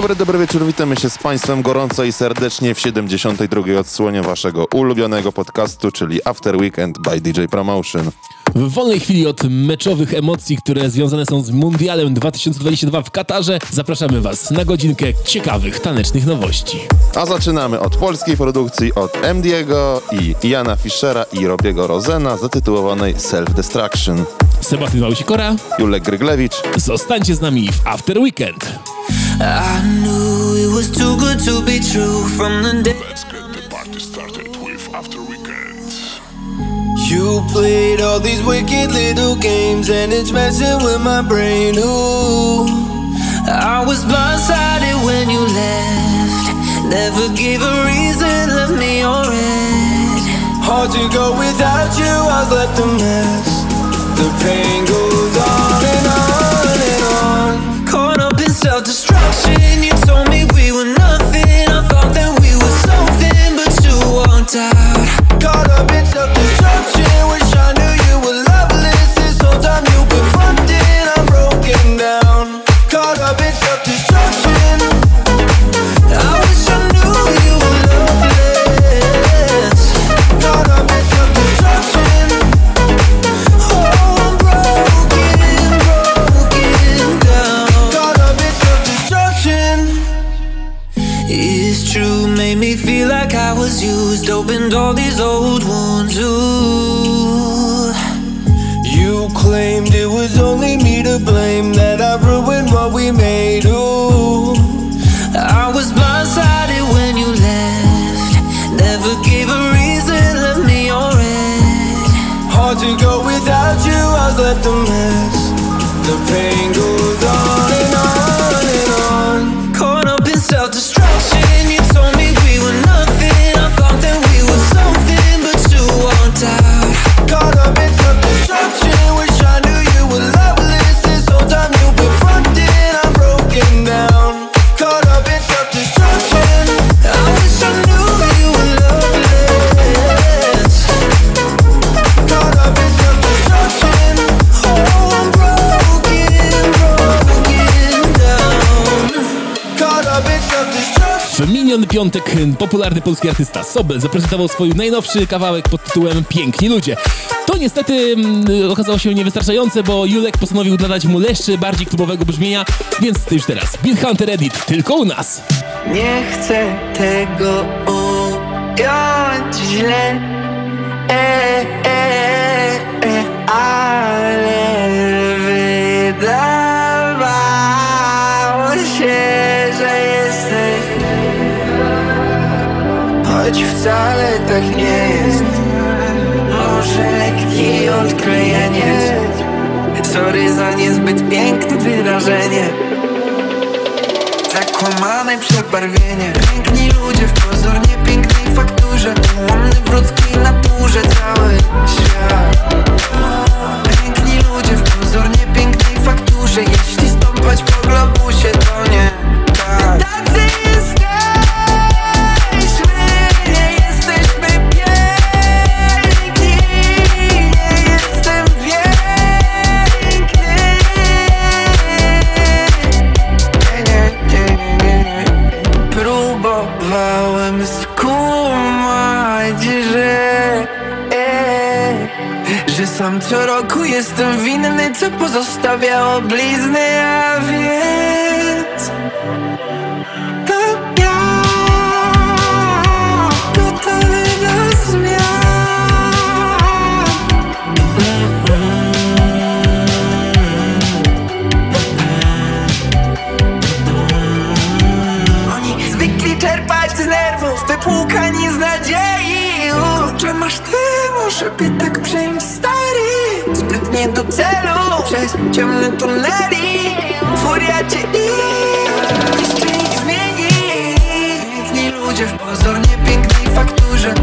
Dobry, dobry wieczór, witamy się z Państwem gorąco i serdecznie w 72. odsłonie Waszego ulubionego podcastu, czyli After Weekend by DJ Promotion. W wolnej chwili od meczowych emocji, które związane są z Mundialem 2022 w Katarze, zapraszamy Was na godzinkę ciekawych tanecznych nowości. A zaczynamy od polskiej produkcji od MD'ego i Jana Fischera i Robiego Rozena zatytułowanej Self Destruction. Sebastian Małsikora, Julek Gryglewicz, zostańcie z nami w After Weekend. I knew it was too good to be true from the day Let's get the party started with After Weekend. You played all these wicked little games and it's messing with my brain. Ooh, I was blindsided when you left. Never gave a reason, left me on red. hard to go without you. I was left a mess. The pain goes Caught up in self-destruction. Wish I knew you were loveless. This whole time you've been fronting. I'm broken down. Caught up in self-destruction. I piątek popularny polski artysta Sobel zaprezentował swój najnowszy kawałek pod tytułem Piękni Ludzie. To niestety mm, okazało się niewystarczające, bo Julek postanowił dodać mu leszczy bardziej klubowego brzmienia, więc już teraz Beat Hunter Edit, tylko u nas. Nie chcę tego ująć źle, e, e, Choć wcale tak nie jest. Może lekki odklejenie. Sorry za niezbyt piękne wyrażenie. Zakłamane przebarwienie. Piękni ludzie w pozornie pięknej fakturze. Ułomny w ludzkiej naturze cały świat. Piękni ludzie w pozornie pięknej fakturze. Jeśli stąpać po globusie to nie jestem winny, co pozostawiało blizny, a więc To ja gotowy do zmian. Oni zwykli czerpać z nerwów, wypłukani z nadziei. Że masz ty, może by tak Zbytnie do celu, przez ciemne tuneli Furia cię i jeszcze ich zmieni. Piękni ludzie w pozornie pięknej fakturze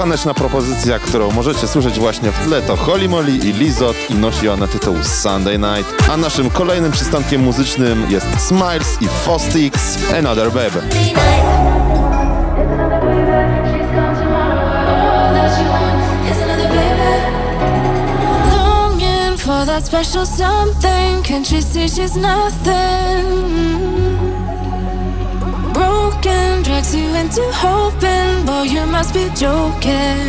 taneczna propozycja, którą możecie słyszeć właśnie w tle to Holy Molly i Lizot i nosi ona tytuł Sunday Night. A naszym kolejnym przystankiem muzycznym jest Smiles i Fostix Another Baby. for that special something. Can't she see she's nothing? broken drags you into hoping. Boy, you must be joking.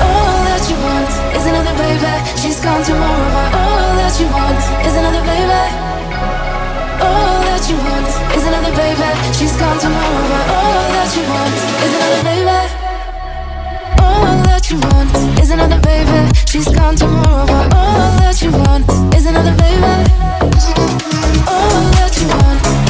All that you want is another baby. She's gone tomorrow, but all that you want is another baby. All that you want is another baby. She's gone tomorrow, but all that you want is another baby. All that you want is another baby. She's gone tomorrow, but all that you want is another baby. All that you want.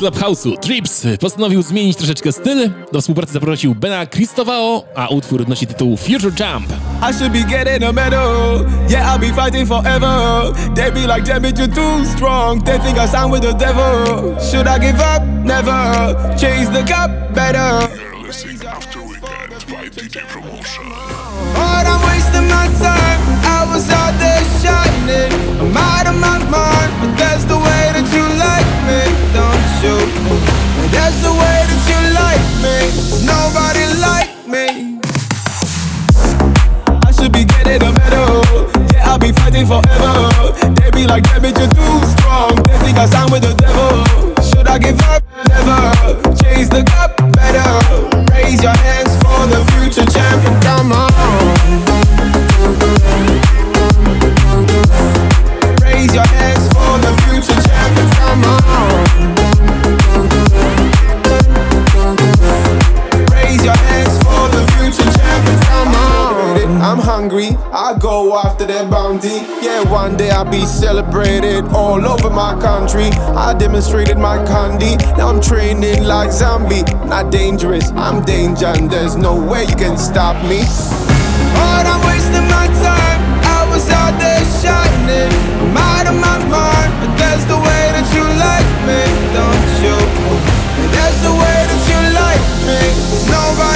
Slap House'u, Trips, postanowił zmienić troszeczkę styl. Do współpracy zaprosił Bena Christovao, a utwór nosi tytuł Future Jump. I should be getting a medal. Yeah, I'll be fighting forever. They be like, damn it, you're too strong. They think I sound with the devil. Should I give up? Never. Chase the cup better. You're listening After Weekend by DJ Promotion. But I'm wasting my time. I was out there shining. Hungry. I go after that bounty. Yeah, one day I'll be celebrated all over my country. I demonstrated my candy. Now I'm training like zombie. Not dangerous. I'm danger, and there's no way you can stop me. But I'm wasting my time. I was out there shining. I'm out of my mind. But that's the way that you like me, don't you? That's the way that you like me. There's nobody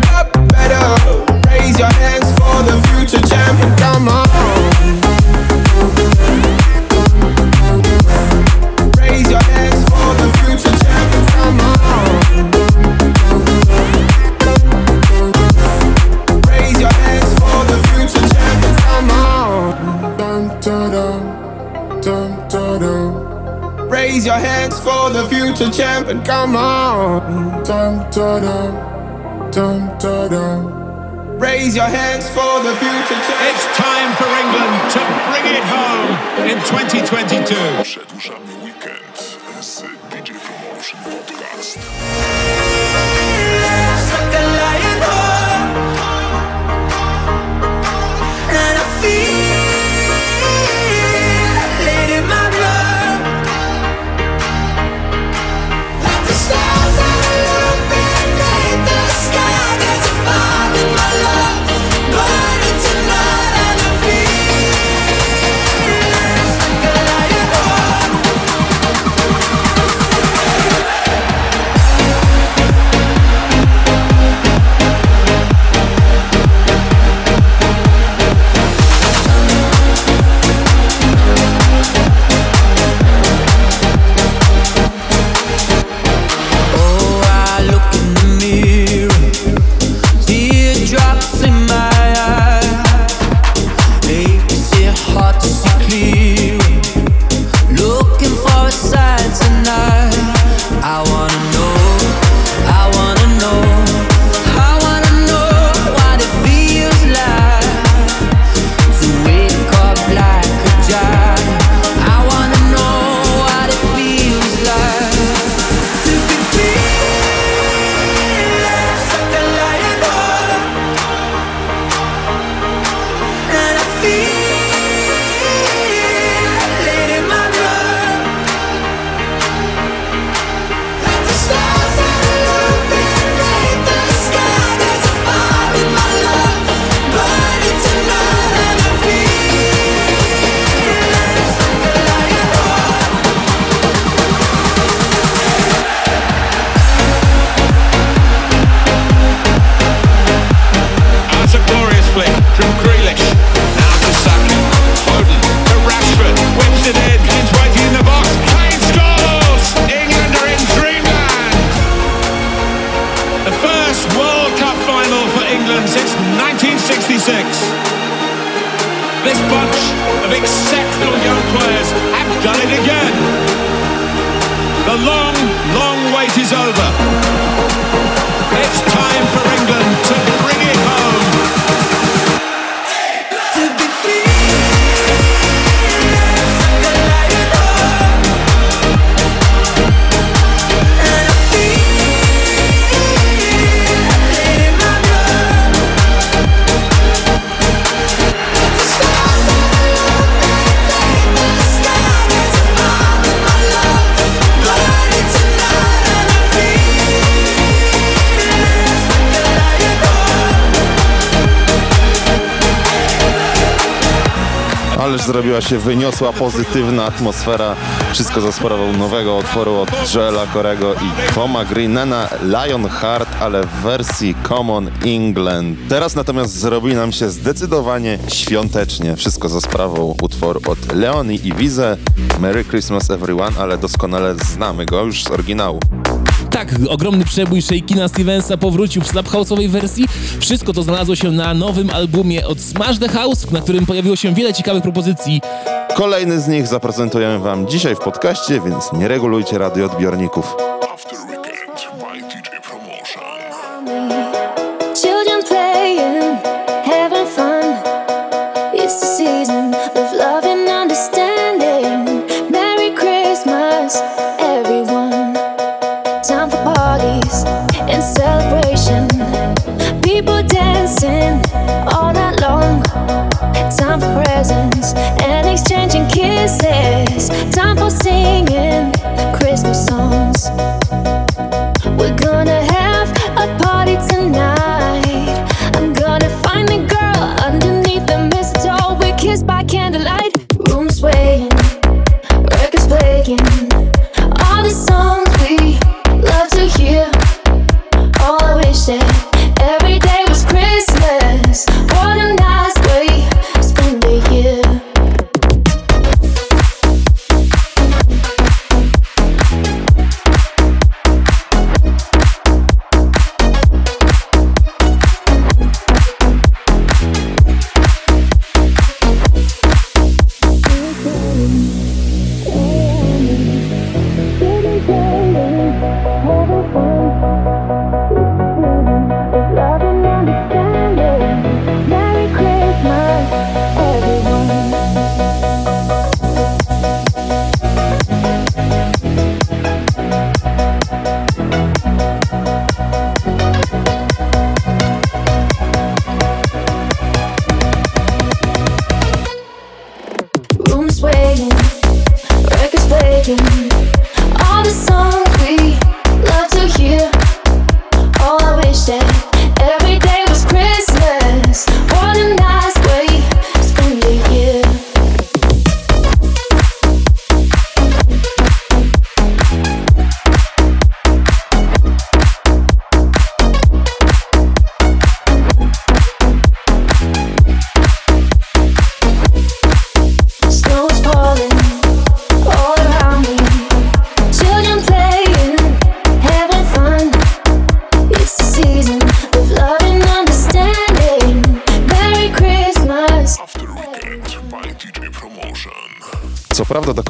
Better. Raise your hands for the future champion. Come on. Raise your hands for the future champion. Come on. Raise your hands for the future champion. Come on. Dun. Dun, dun, dun. Raise your hands for the future champion. Come on. Dun, dun. Dun, dun, dun. Raise your hands for the future champion. It's time for England to bring it home in 2022. zrobiła się wyniosła, pozytywna atmosfera. Wszystko za sprawą nowego utworu od Joela Corego i Toma Greenena, Lionheart, ale w wersji Common England. Teraz natomiast zrobi nam się zdecydowanie świątecznie. Wszystko za sprawą utworu od Leoni i Wize, Merry Christmas Everyone, ale doskonale znamy go już z oryginału. Tak, ogromny przebój Shakina Stevensa powrócił w slap house'owej wersji. Wszystko to znalazło się na nowym albumie od Smash the House, na którym pojawiło się wiele ciekawych propozycji. Kolejny z nich zaprezentujemy Wam dzisiaj w podcaście, więc nie regulujcie radioodbiorników. Celebration. People dancing all night long. Time for presents and exchanging kisses. Time for singing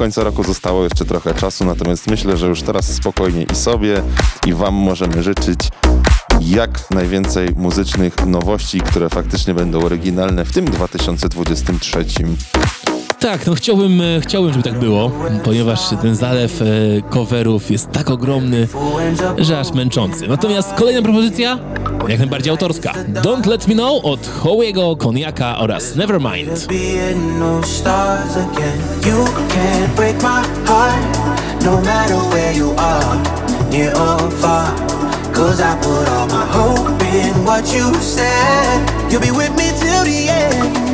końca roku zostało jeszcze trochę czasu, natomiast myślę, że już teraz spokojnie i sobie, i Wam możemy życzyć jak najwięcej muzycznych nowości, które faktycznie będą oryginalne w tym 2023. Tak, no chciałbym, e, chciałbym, żeby tak było, ponieważ ten zalew e, coverów jest tak ogromny, że aż męczący. Natomiast kolejna propozycja, jak najbardziej autorska. Don't Let Me Know od Hołego, Koniaka oraz Nevermind. no. Cause I put all my hope in what you said. You'll be with me till the end.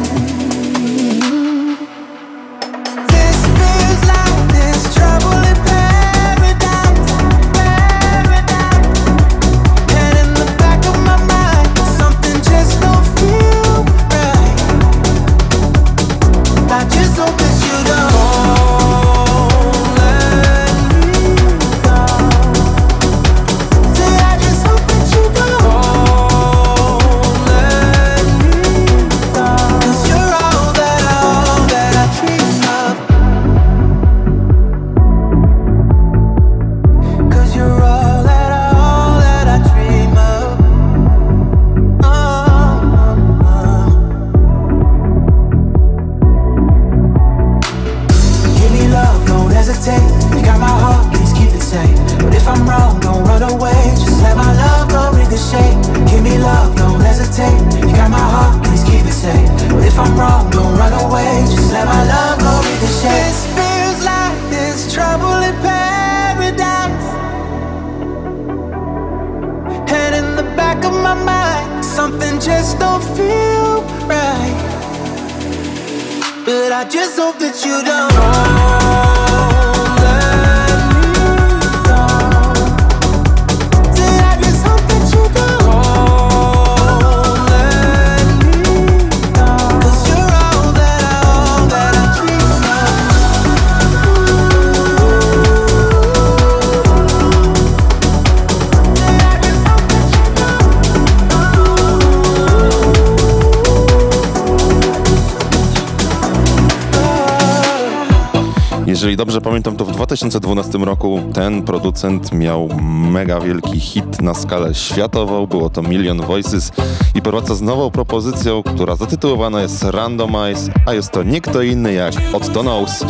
pamiętam, to w 2012 roku. Ten producent miał mega wielki hit na skalę światową, było to Million Voices. I powraca z nową propozycją, która zatytułowana jest Randomize, a jest to nie kto inny jak Otto Knows.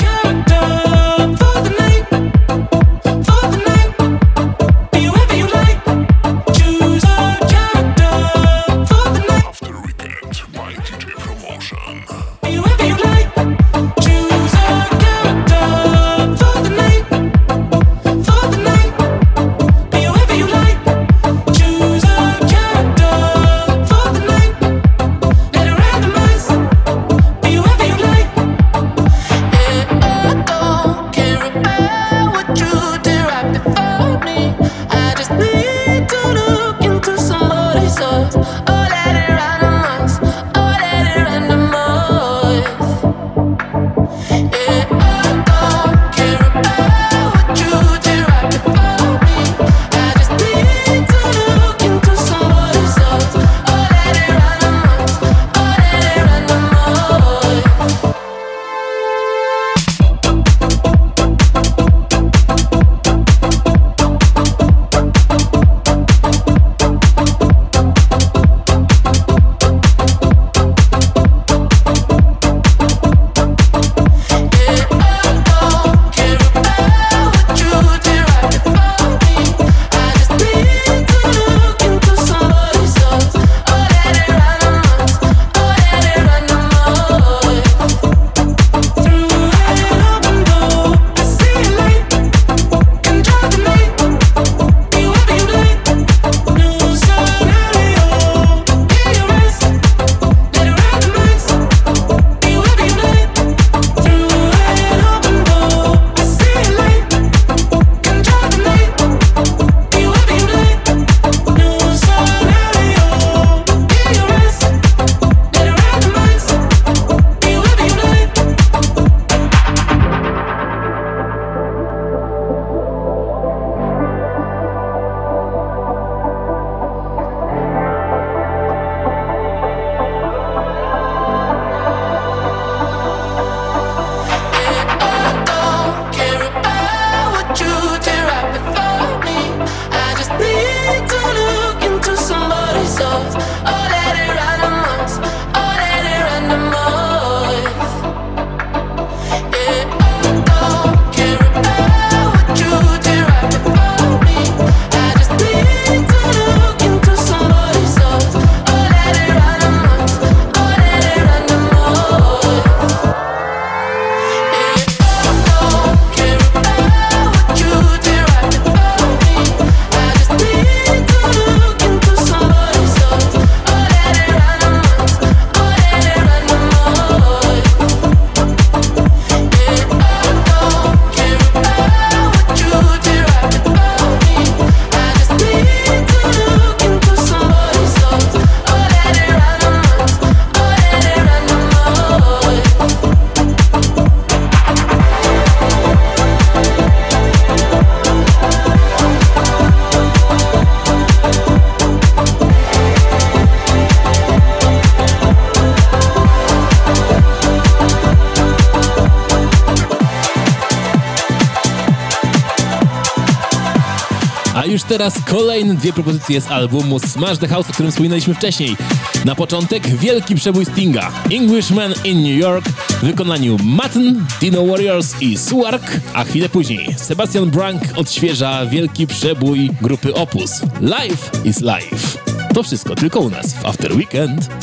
teraz kolejne dwie propozycje z albumu Smash the House, o którym wspominaliśmy wcześniej. Na początek wielki przebój Stinga Englishman in New York w wykonaniu Matten, Dino Warriors i Suark, a chwilę później Sebastian Brank odświeża wielki przebój grupy Opus Life is Life. To wszystko tylko u nas w After Weekend.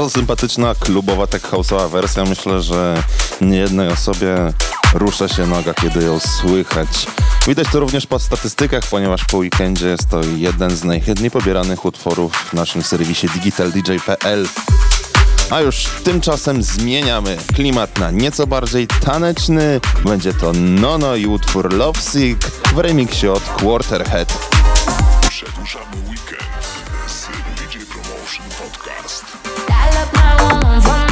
bardzo sympatyczna, klubowa tech house'owa wersja. Myślę, że nie jednej osobie rusza się noga, kiedy ją słychać. Widać to również po statystykach, ponieważ po weekendzie jest to jeden z najchętniej pobieranych utworów w naszym serwisie digitaldj.pl. A już tymczasem zmieniamy klimat na nieco bardziej taneczny. Będzie to Nono i utwór Lovesick w remiksie od Quarterhead. Przedłużamy weekend. from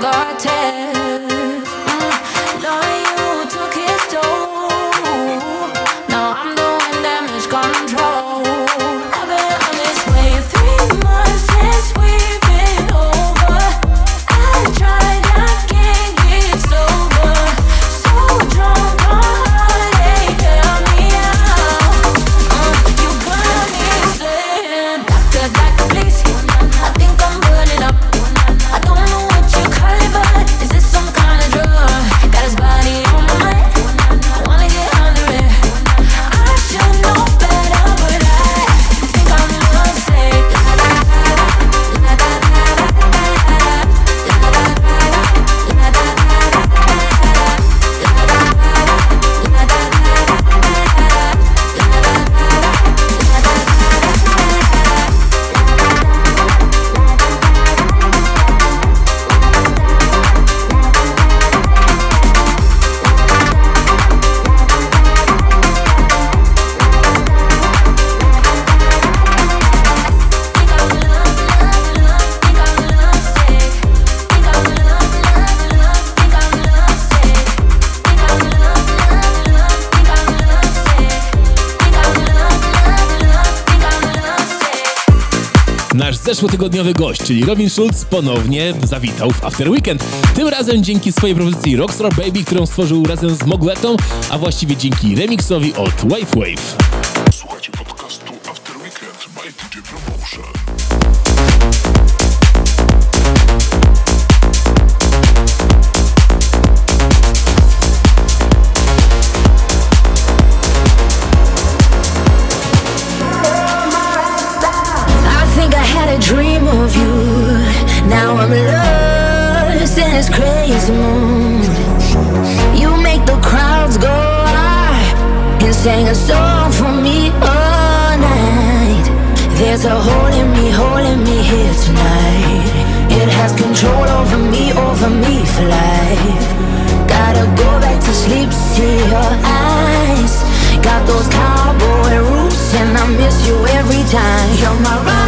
Garten. zeszłotygodniowy gość, czyli Robin Schulz, ponownie zawitał w After Weekend. Tym razem dzięki swojej propozycji Rockstar Baby, którą stworzył razem z Mogletą, a właściwie dzięki remiksowi od Wave Wave. time. You're my ride.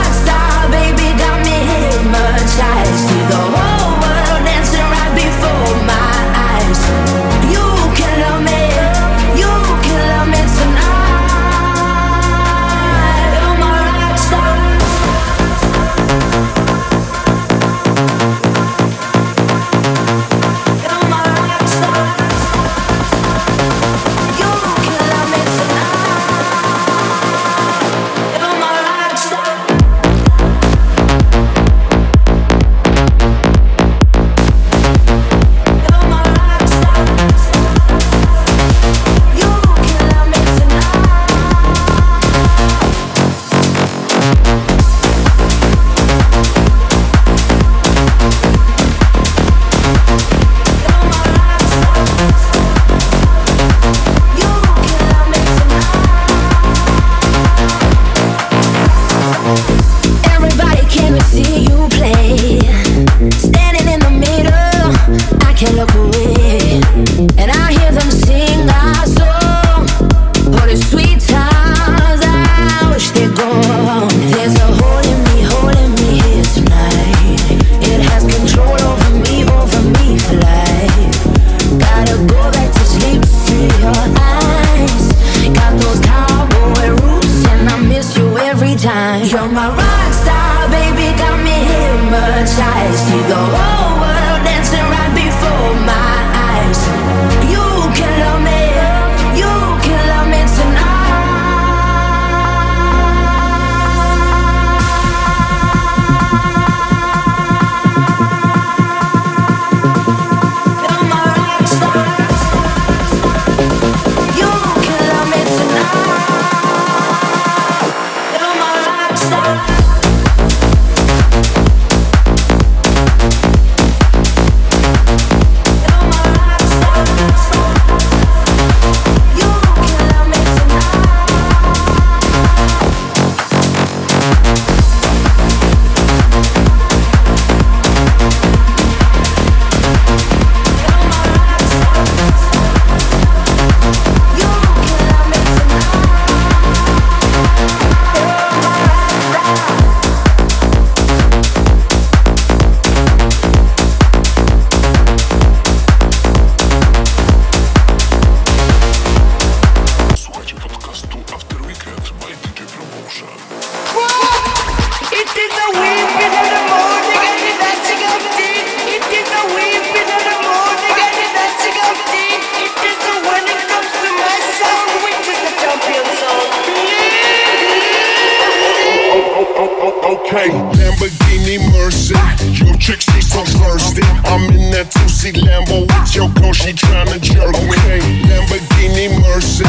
okay. Lamborghini Mercy, your chick she so thirsty. I'm in that two seat Lambo with your girl, she tryna jerk me. Okay. Lamborghini Mercy,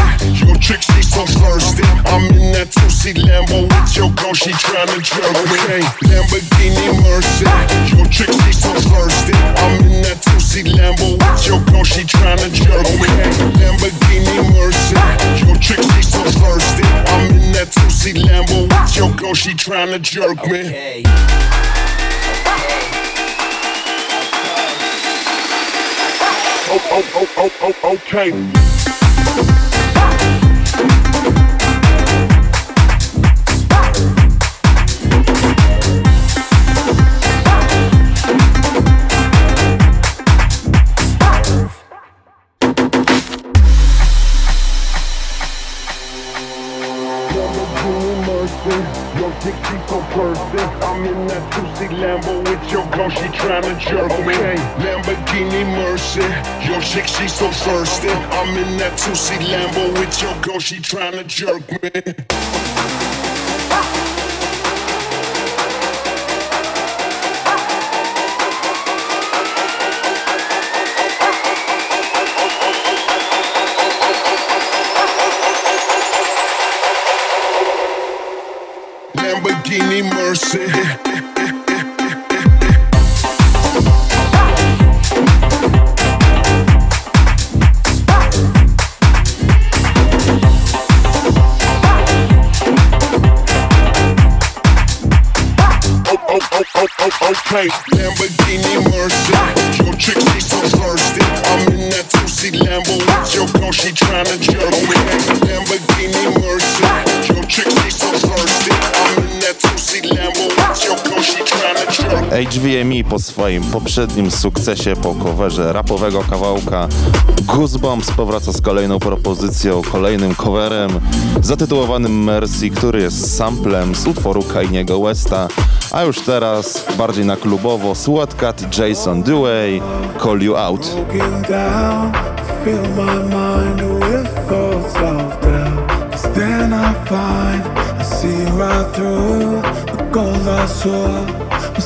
your chick she so thirsty. I'm in that two seat Lambo with your girl, she tryna jerk me. Okay. Lamborghini Mercy, your chick she so thirsty. I'm in that two seat Lambo with your girl, she tryna jerk me. Okay. Lamborghini Mercy, your chick she so thirsty. I'm in that two seat Lambo with your girl, she tryna trying to jerk okay. me. Oh, oh, oh, oh, oh, okay. In that two-seat Lambo with your girl, she tryna jerk me. Lamborghini Mercy, your chick, she so thirsty. I'm in that two-seat Lambo with your girl, she tryna jerk me. Oh. Lamborghini Mercy. Your chick, she so thirsty. I'm in that two-seat Lambo with your girl, she tryna jerk me. Lamborghini Mercy. Your chick, she so thirsty. I'm in that two-seat Lambo with your girl, she tryna. HVME po swoim poprzednim sukcesie po coverze rapowego kawałka Goosebumps powraca z kolejną propozycją, kolejnym coverem zatytułowanym Mercy, który jest samplem z utworu Kaniego Westa, a już teraz bardziej na klubowo Swatcat Jason Dewey Call You Out. then I find I see right through the gold I saw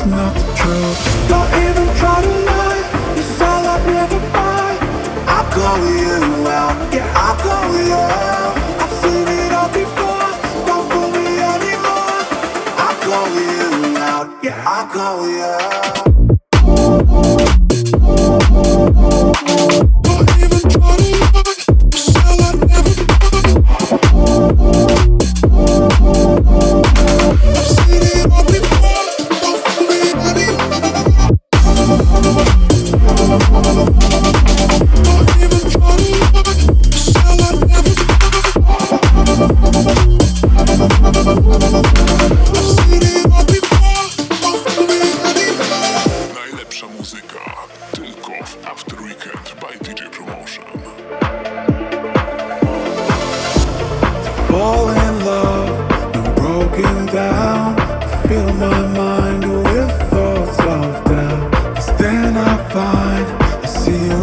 not the truth. Don't even try to lie. It's all buy. I'll you out. Yeah, I'll you out.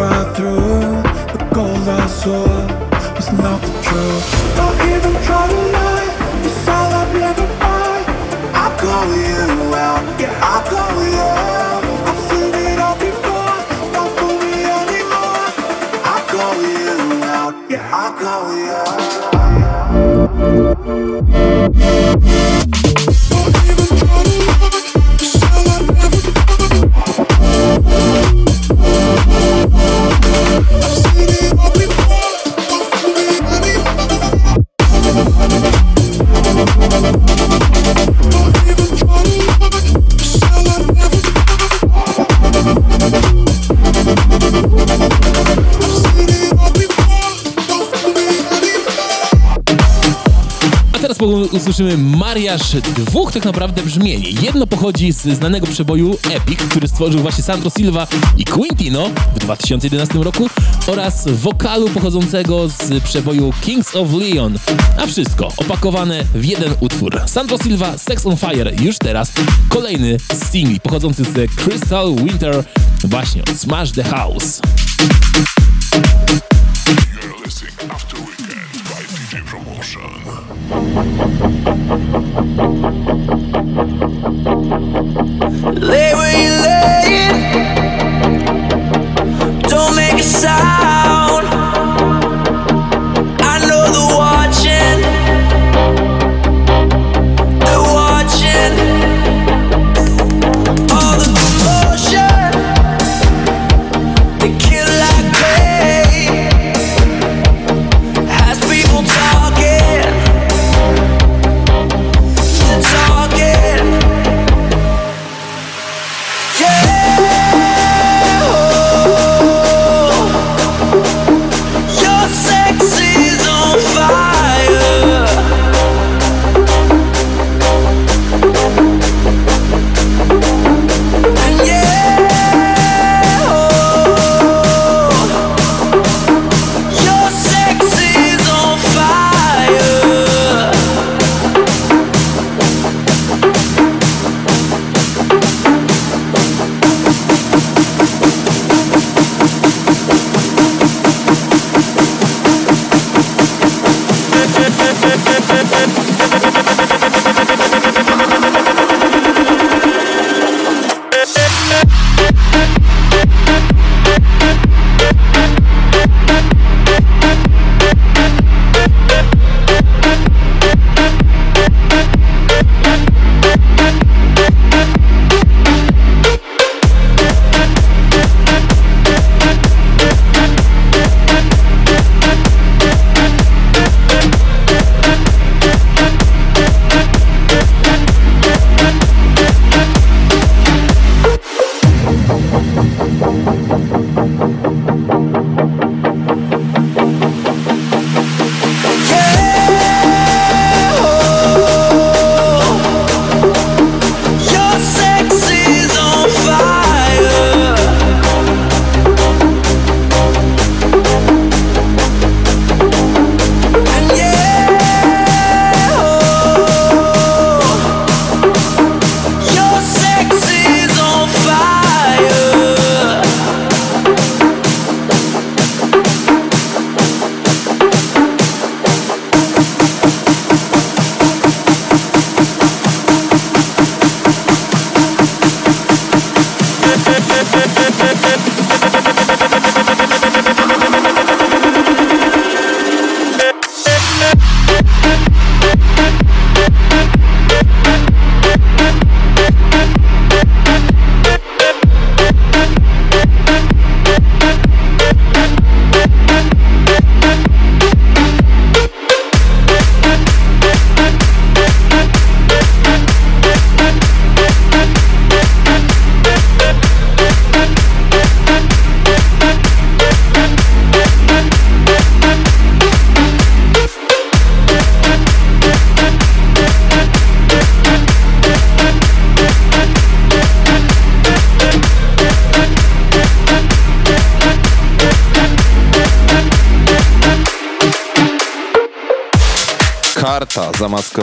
Right through the gold I saw was not the truth. Don't even try to lie. It's all I've never buy. I'll call you out. Yeah, I'll call you out. I've seen it all before. Don't fool me anymore. I'll call you out. Yeah, I'll call you out. Usłyszymy mariaż dwóch tak naprawdę brzmień. Jedno pochodzi z znanego przeboju Epic, który stworzył właśnie Sandro Silva i Quintino w 2011 roku oraz wokalu pochodzącego z przeboju Kings of Leon. A wszystko opakowane w jeden utwór. Sandro Silva, Sex on Fire, już teraz kolejny single pochodzący z Crystal Winter, właśnie od Smash the House.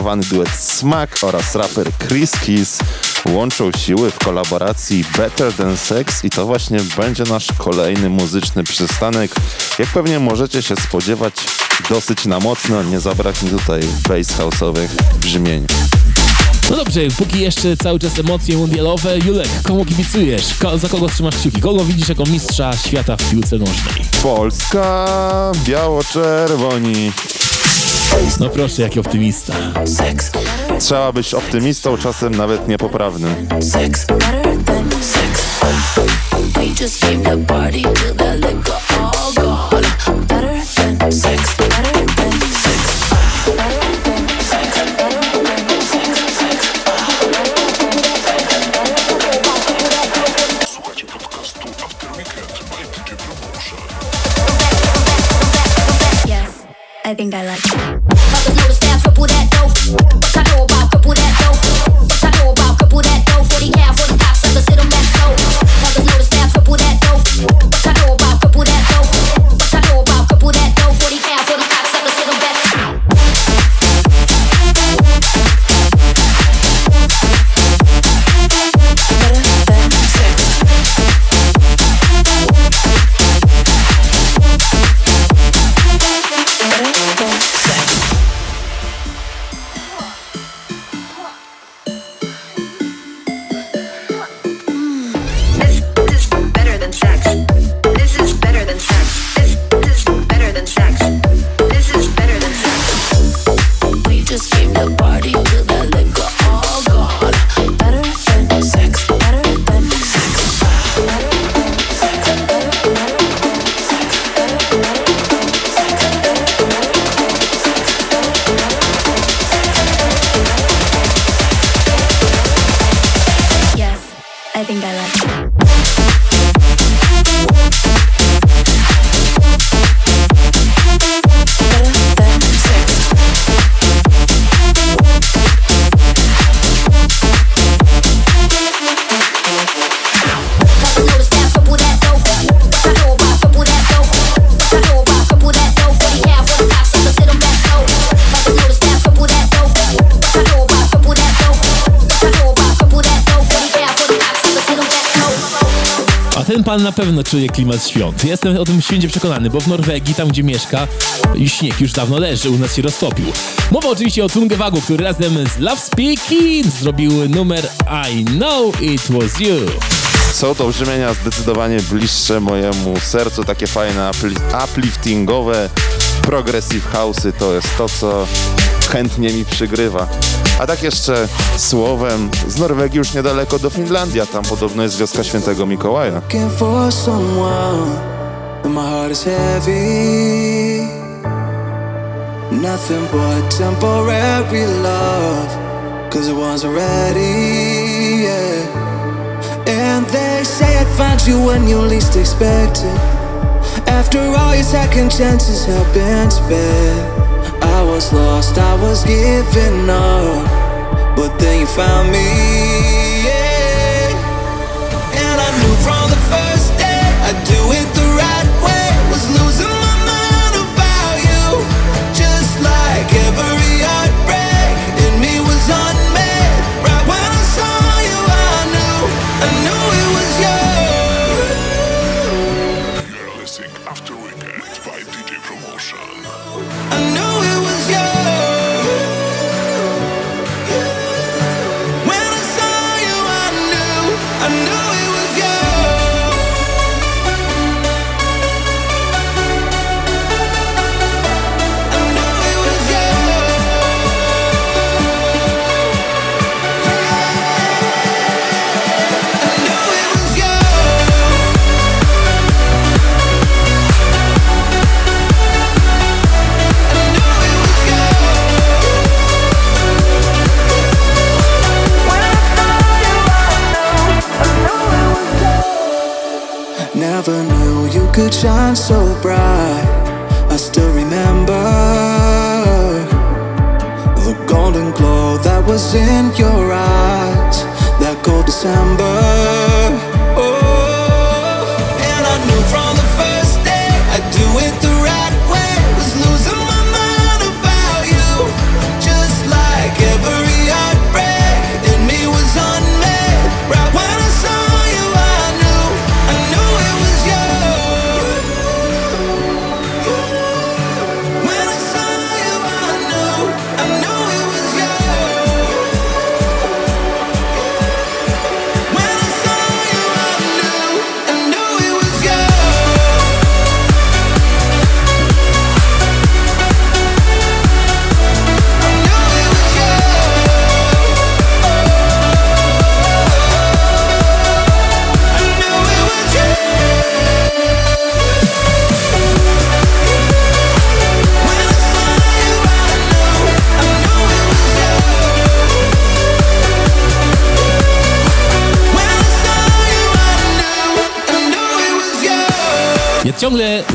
Zamaskowany duet Smack oraz raper Chris Kiss łączą siły w kolaboracji Better Than Sex i to właśnie będzie nasz kolejny muzyczny przystanek. Jak pewnie możecie się spodziewać, dosyć na mocno, nie zabraknie tutaj bass house'owych brzmień. No dobrze, póki jeszcze cały czas emocje mundialowe, Julek, komu kibicujesz? Ko za kogo trzymasz kciuki? Kogo widzisz jako mistrza świata w piłce nożnej? Polska, biało-czerwoni. No proszę, jaki optymista. Sex, Trzeba być optymistą, czasem nawet niepoprawnym. sex, better than sex. We just came to party till the liquor ten pan na pewno czuje klimat świąt. Jestem o tym święcie przekonany, bo w Norwegii, tam gdzie mieszka, śnieg już dawno leży, u nas się roztopił. Mowa oczywiście o Tungewagu, który razem z Love Speaking zrobił numer I Know It Was You. Są to brzmienia zdecydowanie bliższe mojemu sercu, takie fajne upli- upliftingowe, progressive house'y to jest to, co chętnie mi przygrywa. A tak jeszcze słowem, z Norwegii już niedaleko do Finlandii, a tam podobno jest wioska świętego Mikołaja. Nothing but temporary love, cause it yeah. And they say you when you least expect it. After all your second chances have been spent, I was lost, I was giving up, but then you found me,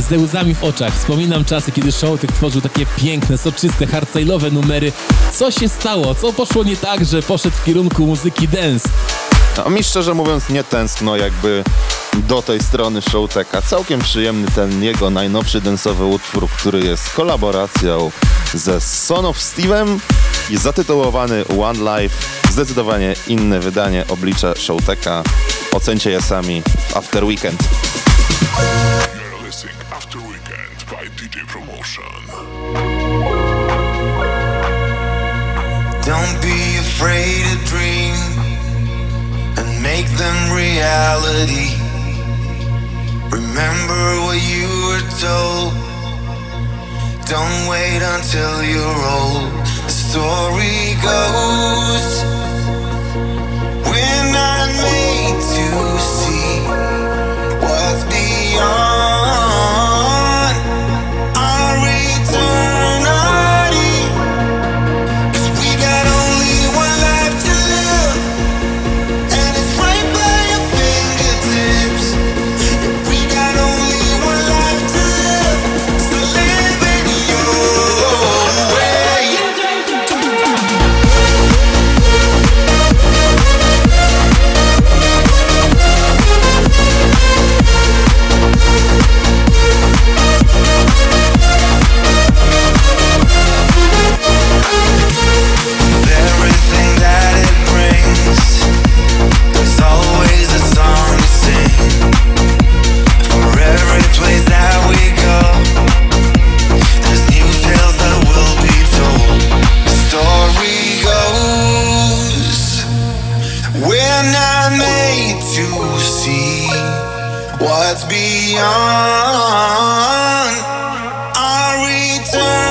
ze łzami w oczach wspominam czasy, kiedy Showtek tworzył takie piękne, soczyste, hardstyle'owe numery. Co się stało? Co poszło nie tak, że poszedł w kierunku muzyki dance? A mi szczerze mówiąc nie tęskno jakby do tej strony Showteka. Całkiem przyjemny ten jego najnowszy densowy utwór, który jest kolaboracją ze Son of Steve'em i zatytułowany One Life. Zdecydowanie inne wydanie oblicza Showteka. Ocencie je sami After Weekend. Promotion. Don't be afraid to dream and make them reality. Remember what you were told. Don't wait until you're old. The story goes we're not made to see what's beyond we're not made to see what's beyond our eternity.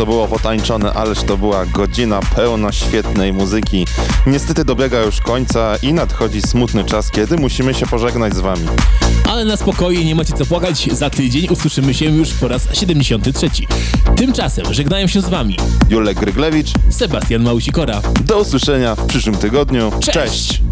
To było potańczone, ależ to była godzina pełna świetnej muzyki. Niestety dobiega już końca i nadchodzi smutny czas, kiedy musimy się pożegnać z wami. Ale na spokojnie, nie macie co płakać. Za tydzień usłyszymy się już po raz 73. Tymczasem żegnają się z wami Julek Gryglewicz, Sebastian Małusikora. do usłyszenia w przyszłym tygodniu. Cześć. Cześć.